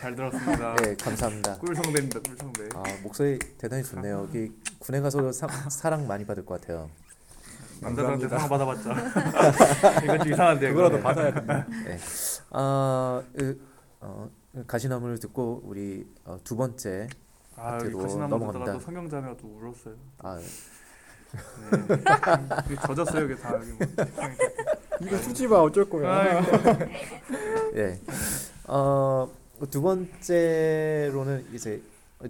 잘 들었습니다. 네, 감사합니다. 꿀성대입니다. 꿀성대. 아, 목소리 대단히 좋네요. 여기 군에 가서 사, 사랑 많이 받을 것 같아요. 남자들한테. 상을 받아봤자 이건 좀 이상한데요. 그거라도. 받아야 된다. 네. 아, 그, 어, 가시나무를 듣고 우리 어, 두 번째 아 파트로 가시나무 넘어갑니다. 듣다가 또 성경 자매가 또 울었어요. 아, 네. 여기 젖었어요 여기 다 여기. 뭐. 이거 쓰지 마 어쩔 거야. 예. 어, 두 번째로는 이제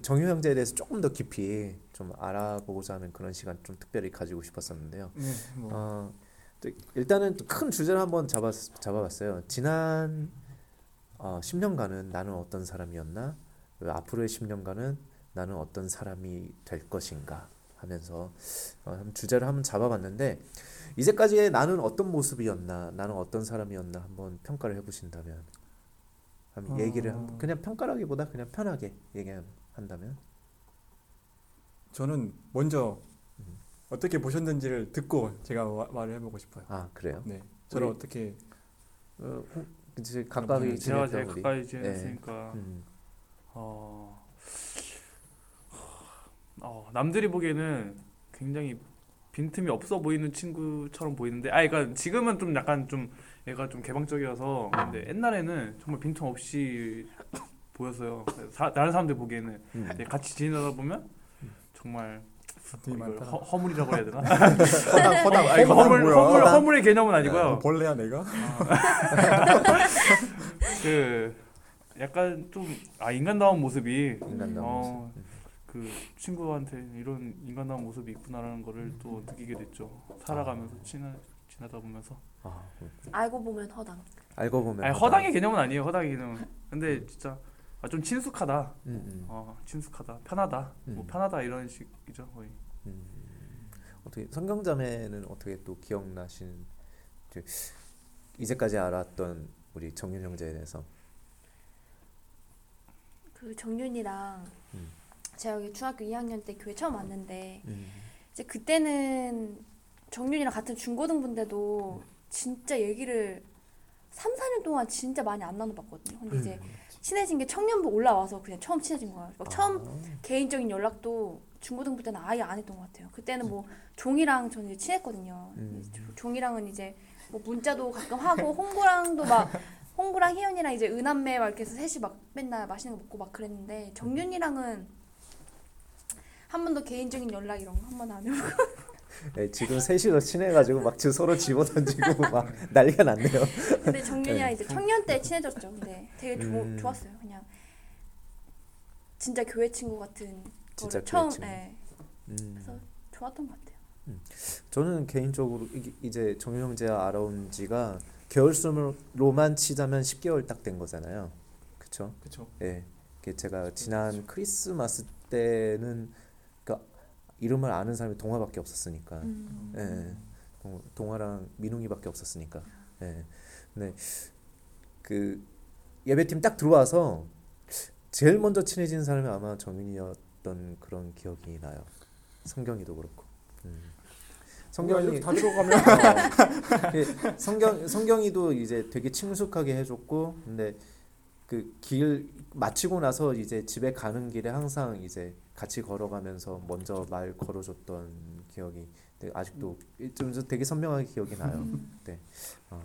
정유 형제에 대해서 조금 더 깊이 좀 알아보고자 하는 그런 시간 좀 특별히 가지고 싶었었는데요. 네, 뭐 어, 또 일단은 또큰 주제를 한번 잡아 잡아봤어요. 지난 어, 10년간은 나는 어떤 사람이었나? 앞으로의 10년간은 나는 어떤 사람이 될 것인가? 하면서 어, 주제를 한번 잡아봤는데 이제까지의 나는 어떤 모습이었나? 나는 어떤 사람이었나? 한번 평가를 해보신다면 한번 어. 얘기를 한번 그냥 평가라기보다 그냥 편하게 얘기한다면 저는 먼저 음. 어떻게 보셨는지를 듣고 제가 와- 말을 해보고 싶어요. 아 그래요? 네, 저를 우리- 어떻게 어, 이제 가까이 제가 제일 우리 가까이 지냈으니까 음, 어, 어 남들이 보기에는 굉장히 빈틈이 없어 보이는 친구처럼 보이는데 아 그러니까 지금은 좀 약간 좀 얘가 좀 개방적이어서 근데 옛날에는 정말 빈틈 없이 보였어요. 사, 다른 사람들 보기에는 음. 같이 지내다 보면 정말 이걸 많다. 허, 허물이라고 해야 되나? 허당 허당 아니, 허물, 뭐야? 허물, 허당? 허물의 개념은 뭐 아니고요. 벌레야 내가? 그 약간 좀 아 인간다운 모습이 인간다운 어, 모습. 그 친구한테 이런 인간다운 모습이 있구나라는 거를 또 느끼게 됐죠. 살아가면서 지나 지나다 보면서. 아, 알고 보면 허당. 알고 보면 아니 허당의 개념은 아니에요. 허당의 개념은. 근데 진짜 아, 좀 친숙하다. 음, 음, 어 친숙하다. 편하다. 뭐 음. 편하다 이런 식이죠 거의. 음. 어떻게 성경자매는 어떻게 또 기억나시는 이제 이제까지 알았던 우리 정윤 형제에 대해서 그 정윤이랑 음. 제가 여기 중학교 2학년 때 교회 처음 왔는데 음. 이제 그때는 정윤이랑 같은 중고등부인데도 진짜 얘기를 3, 4년 동안 진짜 많이 안 나눠봤거든요. 근데 이제 음. 친해진 게 청년부 올라와서 그냥 처음 친해진 거예요. 막 처음 아, 개인적인 연락도 중고등부 때는 아예 안 했던 것 같아요. 그때는 뭐 종이랑 저는 이제 친했거든요. 음. 조- 종이랑은 이제 뭐 문자도 가끔 하고 홍구랑도 막 홍구랑 희연이랑 이제 은남매 막 이렇게 해서 셋이 막 맨날 맛있는 거 먹고 막 그랬는데 정윤이랑은 한 번도 개인적인 연락 이런 거 한 번 안 해보고 네, 지금 셋이서 친해가지고 막 지금 서로 집어던지고 막 난리가 났네요. 근데 정윤이랑 이제 청년 때 친해졌죠. 근데 되게 조, 음. 좋았어요. 그냥 진짜 교회 친구 같은 진짜 처음 친구. 네, 음. 그래서 좋았던 것 같아요. 저는 개인적으로 이게 이제 정윤 형제가 알아온 지가 개월수로만 치자면 10개월 딱 된 거잖아요. 그렇죠? 그렇죠. 예. 그 제가 지난 크리스마스 때는 그 이름을 아는 사람이 동화밖에 없었으니까. 음. 예. 동, 동화랑 민웅이밖에 없었으니까. 예. 근데 그 예배팀 딱 들어와서 제일 먼저 친해진 사람이 아마 정윤이었던 그런 기억이 나요. 성경이도 그렇고. 음. 성경이 성경이 다 들어가면 어, 그 성경 성경이도 이제 되게 친숙하게 해줬고 근데 그 길 마치고 나서 이제 집에 가는 길에 항상 이제 같이 걸어가면서 먼저 말 걸어줬던 기억이 되게 아직도 좀 되게 선명하게 기억이 나요. 네. 어.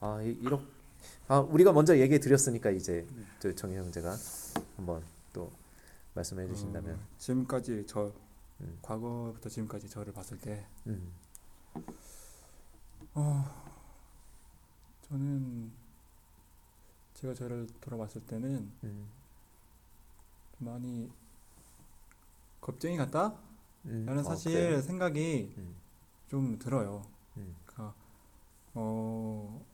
아 이- 이렇게 아 우리가 먼저 얘기해 드렸으니까 이제 저 정희 형제가 한번 또 말씀해 주신다면 어, 지금까지 저 음. 과거부터 지금까지 저를 봤을 때 음. 저는 제가 저를 돌아봤을 때는 음. 좀 많이 겁쟁이 같다? 음. 라는 어, 사실 그래요? 생각이 음. 좀 들어요. 음. 그러니까 어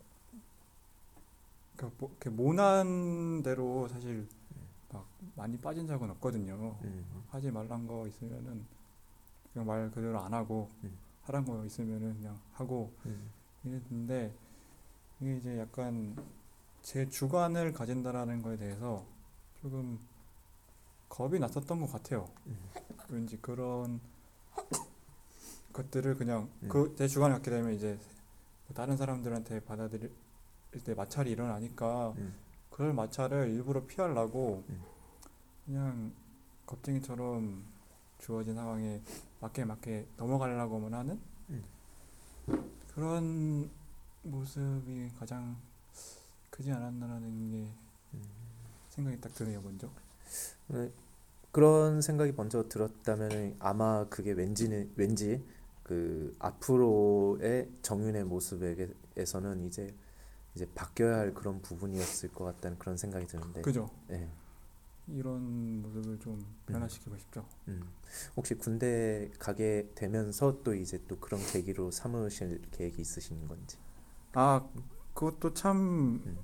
그러니까 뭐, 이렇게 모난 대로 사실 막 많이 빠진 적은 없거든요. 음. 하지 말란 거 있으면은 그냥 말 그대로 안 하고 음. 하란 거 있으면은 그냥 하고 음. 이랬는데 이게 이제 약간 제 주관을 가진다라는 거에 대해서 조금 겁이 났었던 것 같아요. 음. 왠지 그런 것들을 그냥 음. 그제 주관을 갖게 되면 이제 뭐 다른 사람들한테 받아들일 때 마찰이 일어나니까 음. 그럴 마찰을 일부러 피하려고 음. 그냥 겁쟁이처럼 주어진 상황에 맞게 맞게 넘어가려고만 하는 음. 그런 모습이 가장 크지 않았나라는 게 음. 생각이 딱 드네요 먼저. 그런 생각이 먼저 들었다면 아마 그게 왠지는 왠지 그 앞으로의 정윤의 모습에서는 이제 이제 바뀌어야 할 그런 부분이었을 것 같다는 그런 생각이 드는데 그죠? 예. 이런 모습을 좀 변화시키고 싶죠. 음. 혹시 군대 가게 되면서 또 이제 또 그런 계기로 삼으실 계획이 있으신 건지 아 그것도 참 음.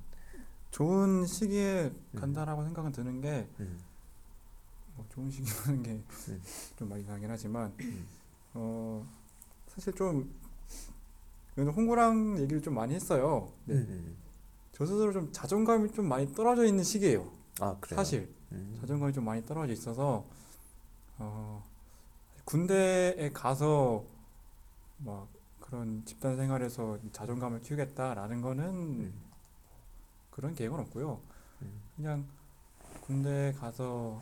좋은 시기에 음. 간다라고 생각은 드는 게 음. 뭐 좋은 시기라는 게 음. 좀 많이 이상하긴 하지만 음. 어 사실 좀 홍구랑 얘기를 좀 많이 했어요. 네. 음. 저 스스로 좀 자존감이 좀 많이 떨어져 있는 시기예요. 아 그래요. 사실 음. 자존감이 좀 많이 떨어져 있어서 어 군대에 가서 막 그런 집단 생활에서 자존감을 키우겠다라는 거는 음. 그런 계획은 없고요. 음. 그냥 군대 가서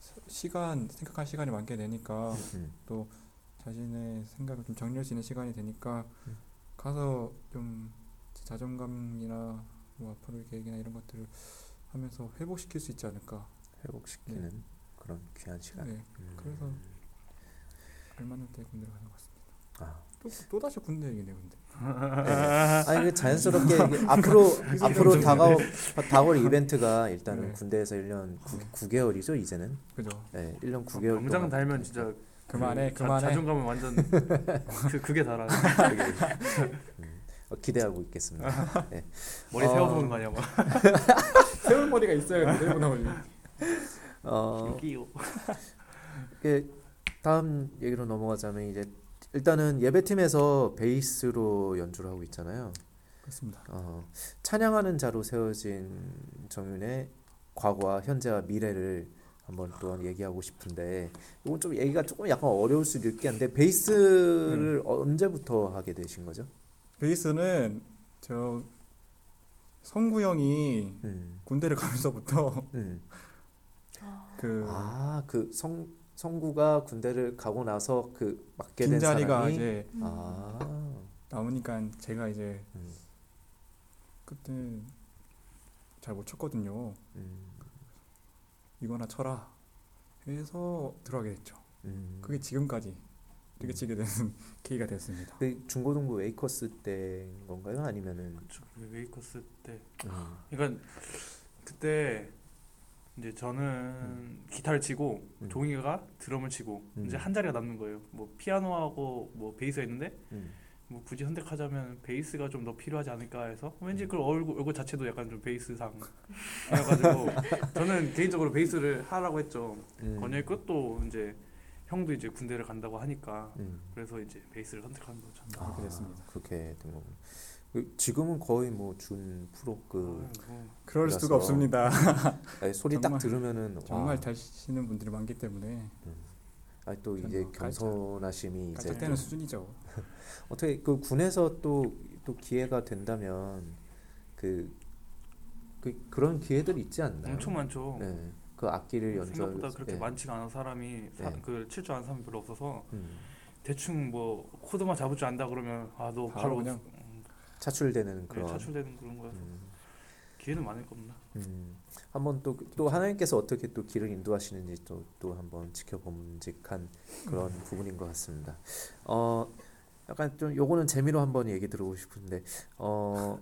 서- 시간 생각할 시간이 많게 되니까 음. 또 자신의 생각을 좀 정리할 수 있는 시간이 되니까 음. 가서 좀 자존감이나 뭐 앞으로의 계획이나 이런 것들을 하면서 회복시킬 수 있지 않을까. 회복시키는 그런 귀한 시간. 네. 음. 그래서 알맞는 때 군대를 가는 것 같습니다. 아. 또, 또 다시 군대 얘기네요, 근데. 아 이게 자연스럽게 이게 앞으로 앞으로 다가올 다가올 이벤트가 일단은 네. 군대에서 1년 네. 9, 개월이죠 이제는. 그죠? 네, 1년 9개월 병장 동안 달면 진짜 그만해, 그 자, 그만해. 자존감은 완전 그 그게 달아. 어, 기대하고 있겠습니다. 머리 어. 세워서 오는 거 아니야? 막. 세울 머리가 있어요, 세우고 나오지. 어, 끼요. 그 다음 얘기로 넘어가자면 이제 일단은 예배팀에서 베이스로 연주를 하고 있잖아요. 그렇습니다. 어, 찬양하는 자로 세워진 정윤의 과거와 현재와 미래를 한번 또 얘기하고 싶은데 이건 좀 얘기가 조금 약간 어려울 수도 있겠는데 베이스를 언제부터 하게 되신 거죠? 베이스는 저 성구 형이 음, 군대를 가면서부터 음. 그 아그 성 성구가 군대를 가고 나서 그 맡게 된 빈자리가 사람이 이제 아 남으니까 제가 이제 음, 그때 잘 못 쳤거든요. 음, 이거나 쳐라 해서 들어가게 됐죠. 음. 그게 지금까지 이렇게 음. 치게 되는 계기가 됐습니다. 그 중고등부 웨이커스 때인 건가요? 아니면은 그쵸, 그 웨이커스 때. 음, 그러니까 그때 이제 저는 기타를 치고 음. 종이가 드럼을 치고 음. 이제 한 자리가 남는 거예요. 뭐 피아노하고 뭐 베이스가 있는데 음. 뭐 굳이 선택하자면 베이스가 좀 더 필요하지 않을까 해서 왠지 그 얼굴 얼굴 자체도 약간 좀 베이스상 해가지고 저는 개인적으로 베이스를 하라고 했죠. 음. 권혁이 끝도 이제 형도 이제 군대를 간다고 하니까 음. 그래서 이제 베이스를 선택한 거죠. 그렇게 됐습니다. 그렇게 된 거군요. 그 지금은 거의 뭐 준 프로급 아유, 뭐 그럴 그래서- 수가 없습니다. 아니, 소리 딱 정말- 들으면은 정말 와, 잘 치시는 분들이 많기 때문에 아니, 또 이제 뭐 겸손하심이 이제 깔짝대는 또 수준이죠. 어떻게 그 군에서 또 또 기회가 된다면 그, 그 그런 기회들이 있지 않나요? 엄청 많죠. 네, 그 악기를 연주할 생각보다 그렇게 예. 많지가 않은 사람이 사, 네. 그칠 줄 아는 사람이 별로 없어서 음, 대충 뭐 코드만 잡을 줄 안다 그러면 아 너 바로 바로 그냥 음, 차출되는 네, 그런 차출되는 그런 거여서 음, 기회는 많을 겁니다. 음. 한번 또 또 하나님께서 어떻게 또 길을 인도하시는지 또 또 한번 지켜봄직한 그런 음. 부분인 것 같습니다. 어 약간 좀 요거는 재미로 한번 얘기 들어보고 싶은데 어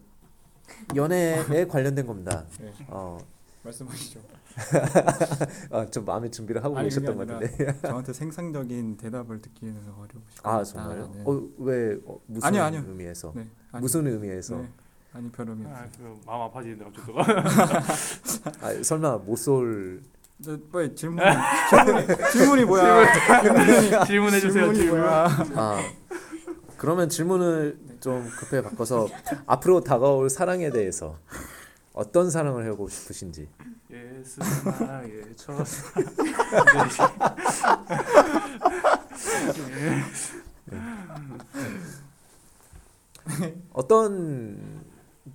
연애에 관련된 겁니다. 네, 어, 말씀하시죠. 아, 좀 마음의 준비를 하고 아니, 계셨던 것 같은데. 저한테 생산적인 대답을 듣기는 어려우시고 아 정말요? 어, 왜 어, 무슨 아니요, 아니요. 의미에서? 네, 아니, 무슨 의미에서? 네, 아니 별 의미 아, 없어요. 그 마음 아파지는데 또 아, 설마 모쏠 저 빨리 질문 질문이 질문이 뭐야? 질문해 주세요. 질문이 질문. 뭐야? 아 그러면 질문을 좀 급하게 바꿔서 앞으로 다가올 사랑에 대해서 어떤 사랑을 하고 싶으신지 예수 나의 첫 어떤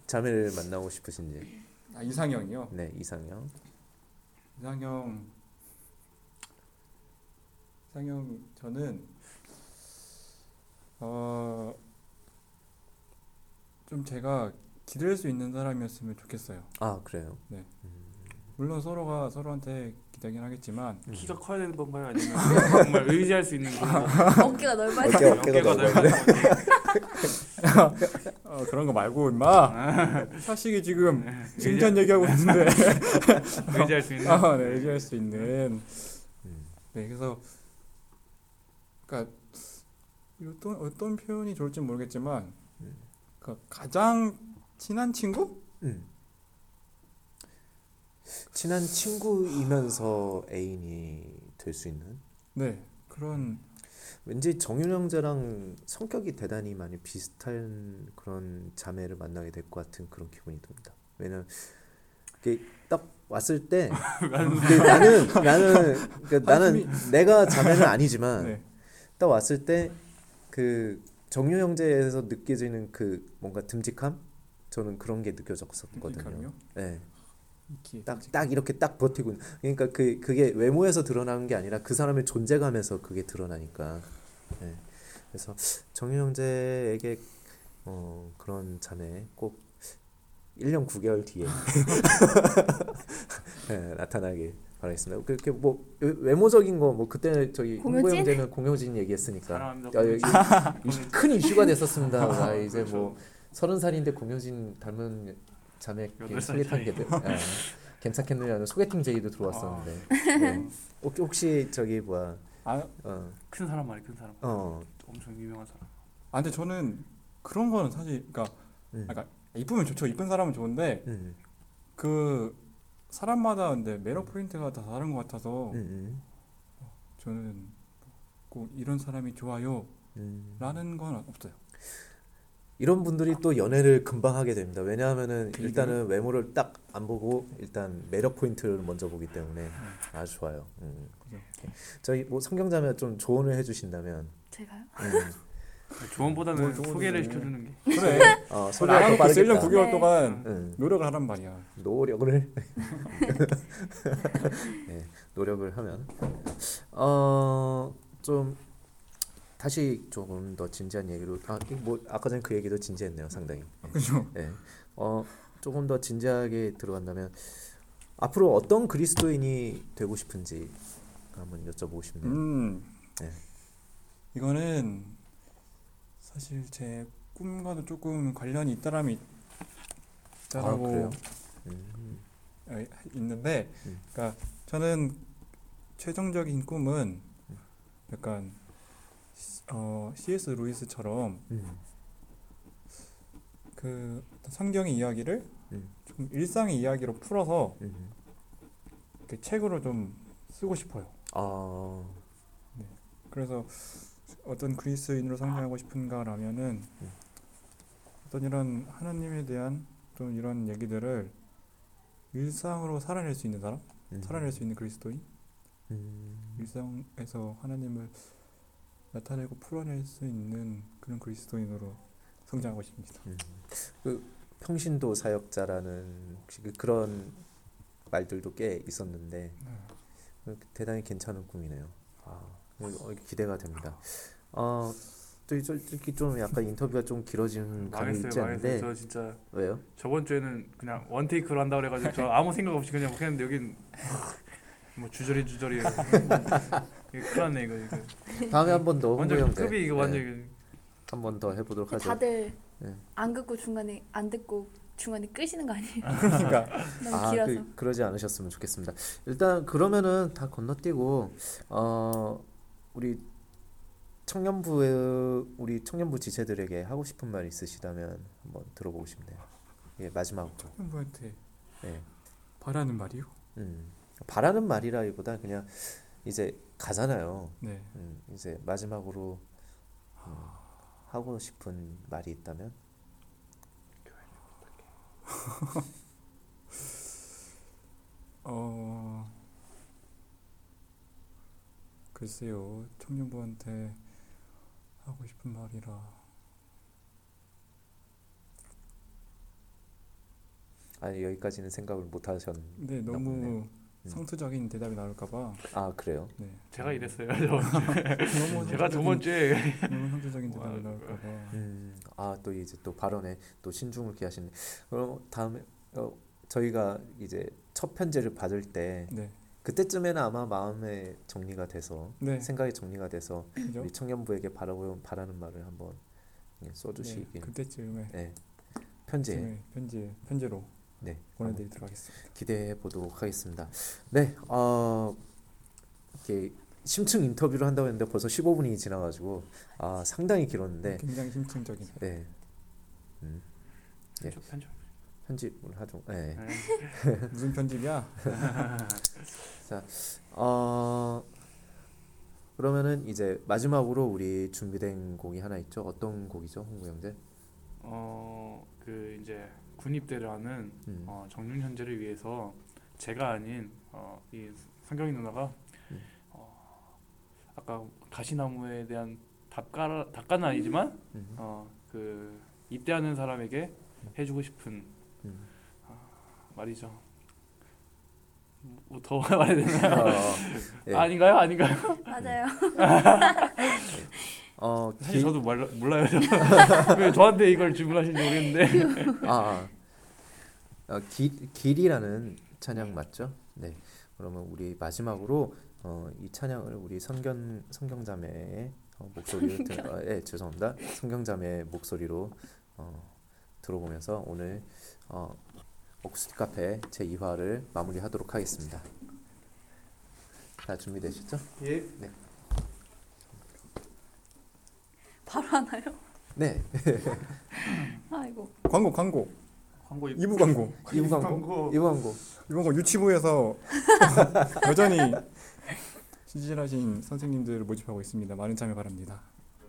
자매를 만나고 싶으신지. 아, 이상형이요. 네, 이상형. 이상형 이상형 저는 어 좀 제가 기댈 수 있는 사람이었으면 좋겠어요. 아, 그래요. 물론 서로가 서로한테 기대긴 하겠지만 키가 커야 되는 건가요? 아니면 정말 의지할 수 있는 건가요? 어깨가 넓어야 어깨, 돼. 어깨가 넓어야 넓은 어, 그런 거 말고 임마 사식이 지금 칭찬 얘기하고 있는데 의지할 수 있는. 아, 네, 의지할 수 있는 음. 네 그래서 그러니까 어떤 어떤 표현이 좋을지 모르겠지만 음. 그 가장 친한 친구? 음. 친한 친구이면서 애인이 될 수 있는 네 그런 왠지 정윤 형제랑 성격이 대단히 많이 비슷한 그런 자매를 만나게 될 것 같은 그런 기분이 듭니다. 왜냐면 딱 왔을 때 근데 나는 나는 그러니까 나는 내가 자매는 아니지만 네 딱 왔을 때 그 정윤 형제에서 느껴지는 그 뭔가 듬직함 저는 그런 게 느껴졌었거든요. 네. 이렇게 딱딱 이렇게 딱 버티고 있는- 그러니까 그 그게 외모에서 드러나는 게 아니라 그 사람의 존재감에서 그게 드러나니까 네. 그래서 정유 형제에게 어 그런 자매 꼭 1년 9개월 뒤에 네, 나타나길 바라겠습니다. 그렇게 뭐 외- 외모적인 거 뭐 그때는 저기 홍보? 형제는 공효진 얘기했으니까. 야, 여기 이슈- 큰 이슈가 됐었습니다. 아, 이제 뭐 서른 살인데 공효진 닮은 자매 소개팅 게들 예. 괜찮겠느냐는 소개팅 제의도 들어왔었는데 네. 혹- 혹시 저기 뭐야 아, 어, 큰 사람 말이 큰 사람. 어 엄청 유명한 사람. 아 근데 저는 그런 거는 사실 그러니까 음, 아, 그러니까 이쁘면 좋죠 이쁜 사람은 좋은데 음, 그 사람마다 근데 매력 포인트가 다 다른 것 같아서 음, 저는 꼭 이런 사람이 좋아요 라는 음, 음. 건 없어요. 이런 분들이 또 연애를 금방 하게 됩니다. 왜냐하면은 그 일단은 외모를 딱 안 보고 일단 매력 포인트를 먼저 보기 때문에 아주 좋아요. 음. 그죠. 저희 뭐 성경자매 좀 조언을 해주신다면 제가요? 음. 조언보다는 뭘 조언을 소개를 해. 시켜주는 게. 그래. 어, 안 소개가 더 하고 있어 1년 빠르겠다. 9개월 네. 동안 음. 노력을 하란 말이야. 노력을 네, 노력을 하면 어좀 다시 조금 더 진지한 얘기로 아뭐 아까 전에 그 얘기도 진지했네요 상당히 그죠? 네. 어 조금 더 진지하게 들어간다면 앞으로 어떤 그리스도인이 되고 싶은지 한번 여쭤보고 싶네요 음. 네. 이거는 사실 제 꿈과도 조금 관련이 있다라면 있다라고 아? 음, 어, 있는데, 음. 그러니까 저는 최종적인 꿈은 약간 어, C.S. 루이스처럼 음, 그 성경의 이야기를 음. 좀 일상의 이야기로 풀어서 음. 이렇게 책으로 좀 쓰고 싶어요. 아 그래서 어떤 그리스인으로 성장하고 싶은가라면은 음. 어떤 이런 하나님에 대한 또 이런 얘기들을 일상으로 살아낼 수 있는 사람, 음. 살아낼 수 있는 그리스도인, 음. 일상에서 하나님을 나타내고 풀어낼 수 있는 그런 그리스도인으로 성장하고 싶습니다. 그 평신도 사역자라는 혹시 그 그런 말들도 꽤 있었는데 그 대단히 괜찮은 꿈이네요. 아, 어, 기대가 됩니다. 어, 또 솔직히 좀 약간 인터뷰가 좀 길어지는 감이 있지. 않은데 저 진짜 왜요? 저번 주에는 그냥 원 테이크로 한다 그래가지고 저 아무 생각 없이 그냥 막 했는데 여긴 뭐 주저리 주저리 이거 큰일 났네 이거 이거 다음에 한 번더 홍보 완전 형제 급이 이거 완전 한번 더 해보도록 하죠. 다들 네. 안 듣고 중간에 안 듣고 중간에 끄시는 거 아니에요? 그러니까 너무 아, 길어서. 그, 그러지 않으셨으면 좋겠습니다. 일단 그러면은 다 건너뛰고 어 우리 청년부 우리 청년부 지체들에게 하고 싶은 말 있으시다면 한번 들어보고 싶네요. 예 마지막으로. 청년부한테 예. 바라는 말이요. 음, 바라는 말이라기보다 그냥 이제 가잖아요. 네. 음, 이제 마지막으로 음, 하고 싶은 말이 있다면 어 글쎄요 청년부한테 하고 싶은 말이라 아니 여기까지는 생각을 못 하셨. 보네. 너무 음. 성투적인 대답이 나올까봐 아 그래요? 네. 제가 이랬어요. 너무 제가 저번 주에 너무 성투적인 대답이 와, 나올까봐 음, 아또 이제 또 발언에 또 신중을 기하시네. 그럼 다음에 어, 저희가 이제 첫 편지를 받을 때 네. 그때쯤에는 아마 마음의 정리가 돼서 네. 생각이 정리가 돼서 그죠? 우리 청년부에게 바라고 바라는 말을 한번 예, 네. 써주시길 그때쯤에 네. 쯤에 편지 편지로 네 보내드리도록 하겠습니다. 기대해 보도록 하겠습니다. 네, 어, 이렇게 심층 인터뷰를 한다고 했는데 벌써 15분이 지나가지고 아 상당히 길었는데 굉장히 심층적인. 네, 음, 예. 편집 편집. 편집을 하죠. 네. 네. 무슨 편집이야? 어 그러면은 이제 마지막으로 우리 준비된 곡이 하나 있죠. 어떤 곡이죠, 홍구 형제? 어 그 이제 군입대를 하는 음. 어, 정윤 현재를 위해서 제가 아닌 어, 이 성경이 누나가 음. 어, 아까 가시나무에 대한 답가 답가는 아니지만 음. 어, 그 입대하는 사람에게 해주고 싶은 음. 말이죠. 뭐더 말해야 되나? 어, 예. 아닌가요? 아닌가요? 맞아요. 어, 사실 길, 저도 몰라, 몰라요. 왜 저한테 이걸 질문하시는지 모르겠는데. 아, 아. 어, 길, 길이라는 찬양 맞죠? 네. 그러면 우리 마지막으로 어, 이 찬양을 우리 성경 성경자매의 어, 목소리로 들, 어, 예, 죄송합니다. 성경자매의 목소리로 어, 들어보면서 오늘 어, 어쿠스틱 카페 제 2화를 마무리하도록 하겠습니다. 다 준비되셨죠? 예. 바로 하나요? 네. 아이고. 광고 광고 광고 2부 광고 2부 광고. 2부 광고. 이번 거 유치부에서 여전히 신실하신 선생님들을 모집하고 있습니다. 많은 참여 바랍니다.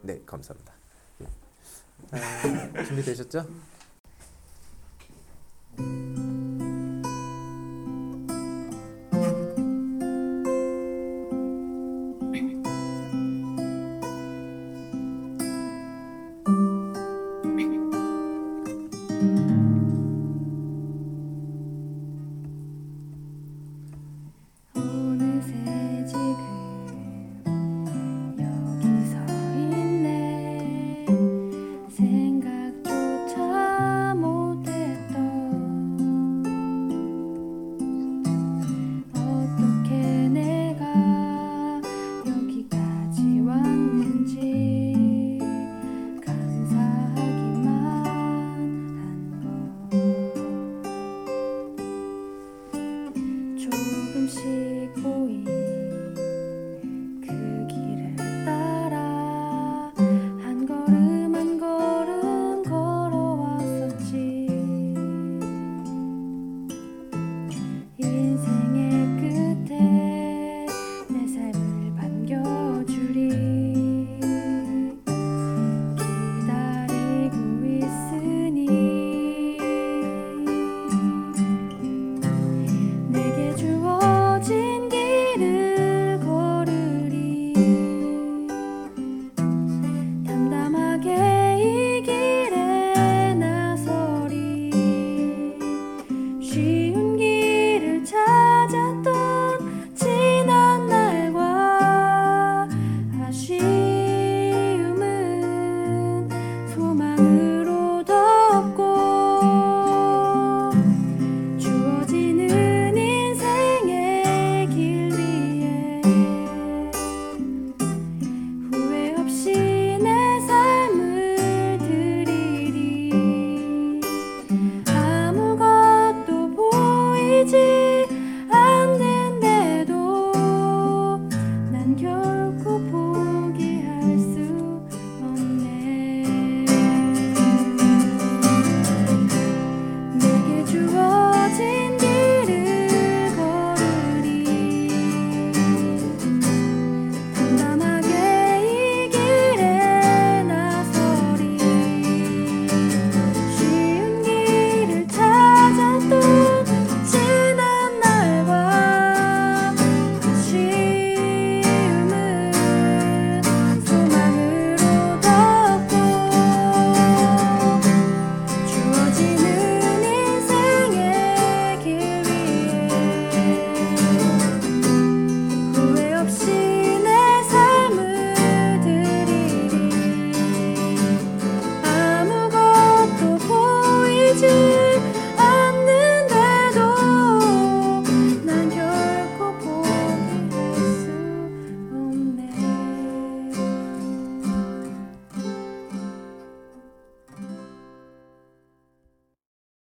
네, 감사합니다. 아, 준비되셨죠?